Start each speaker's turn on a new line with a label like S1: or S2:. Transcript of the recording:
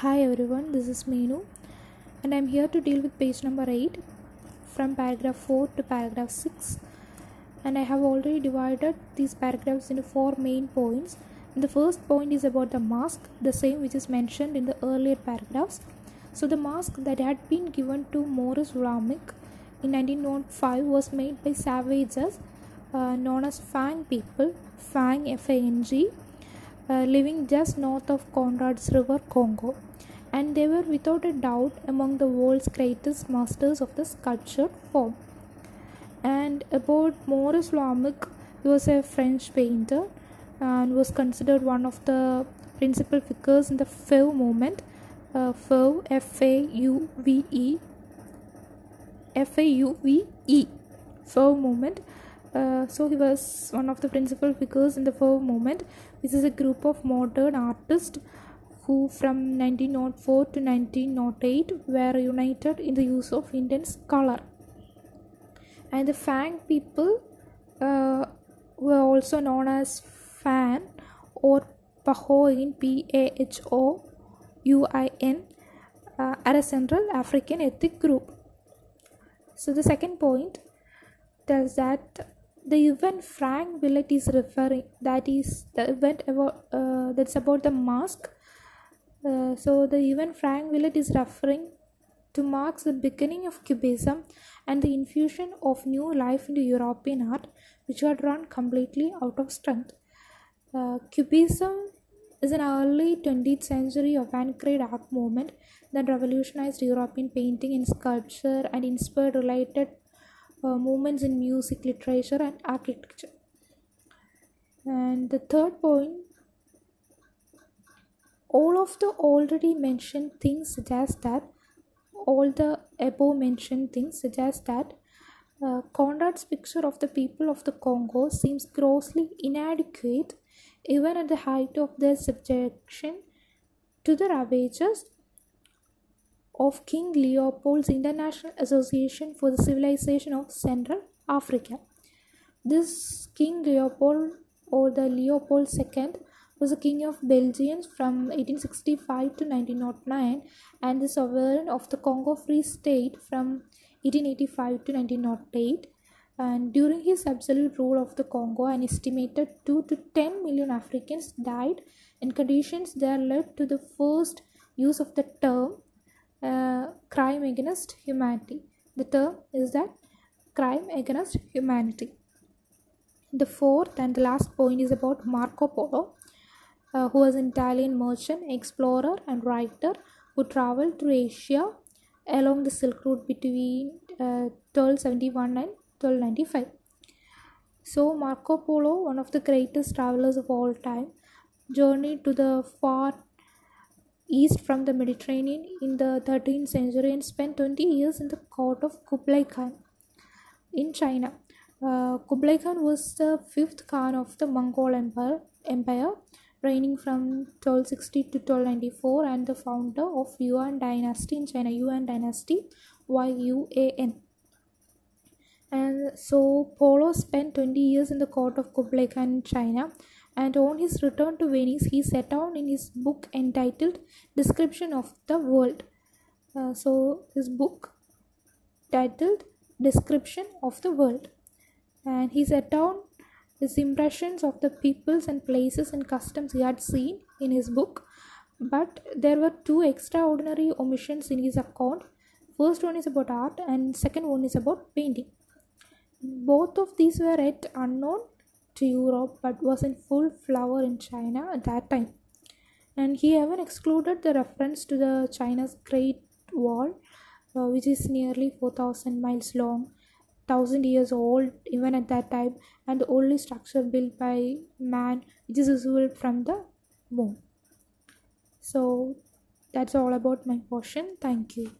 S1: Hi everyone, this is Meenu and I'm here to deal with page number 8 from paragraph 4 to paragraph 6 and I have already divided these paragraphs into four main points. And the first point is about the mask, the same which is mentioned in the earlier paragraphs. So the mask that had been given to Maurice Vlaminck in 1905 was made by savages uh, known as Fang people, Fang F-A-N-G, uh, living just north of Conrad's River Congo, and they were without a doubt among the world's greatest masters of the sculptured form. And about Maurice Vlaminck, he was a French painter and was considered one of the principal figures in the Fauve movement. Uh, Fauve, F-A-U-V-E, F-A-U-V-E, Fauve movement. Uh, so he was one of the principal figures in the Fauve movement. This is a group of modern artists who from 1904 to 1908 were united in the use of intense color. And the Fang people uh, were also known as Fan or Pahouin P A H O U I N uh, are a Central African ethnic group. So the second point tells that the event Frank Willett is referring that is the event about uh, that's about the mask. Uh, so the event Frank Willett is referring to marks the beginning of Cubism and the infusion of new life into European art, which had run completely out of strength. Uh, Cubism is an early 20th century avant-garde art movement that revolutionized European painting and sculpture and inspired related movements in music, literature, and architecture. And the third point all of the already mentioned things suggest that all the above mentioned things suggest that uh, Conrad's picture of the people of the Congo seems grossly inadequate even at the height of their subjection to the ravages of King Leopold's International Association for the Civilization of Central Africa. This King Leopold or the Leopold II was the king of Belgians from 1865 to 1909 and the sovereign of the Congo Free State from 1885 to 1908 and during his absolute rule of the Congo an estimated 2 to 10 million Africans died in conditions that led to the first use of the term uh, crime against humanity. The term is that crime against humanity. The fourth and the last point is about Marco Polo, uh, who was an Italian merchant, explorer, and writer who traveled through Asia along the Silk Route between uh, 1271 and 1295. So, Marco Polo, one of the greatest travelers of all time, journeyed to the far east from the Mediterranean in the 13th century and spent 20 years in the court of Kublai Khan in China. Uh, Kublai Khan was the fifth Khan of the Mongol Empire, Empire, reigning from 1260 to 1294, and the founder of Yuan Dynasty in China. Yuan Dynasty, Y U A N. And so Polo spent 20 years in the court of Kublai Khan in China and on his return to Venice, he set down in his book entitled Description of the World. Uh, so, his book titled Description of the World, and he set down his impressions of the peoples and places and customs he had seen in his book. But there were two extraordinary omissions in his account. First one is about art, and second one is about painting. Both of these were yet unknown to Europe but was in full flower in China at that time. And he even excluded the reference to the China's Great Wall, uh, which is nearly 4,000 miles long, 1000 years old even at that time, and the only structure built by man which is visible from the moon. So that's all about my portion. Thank you.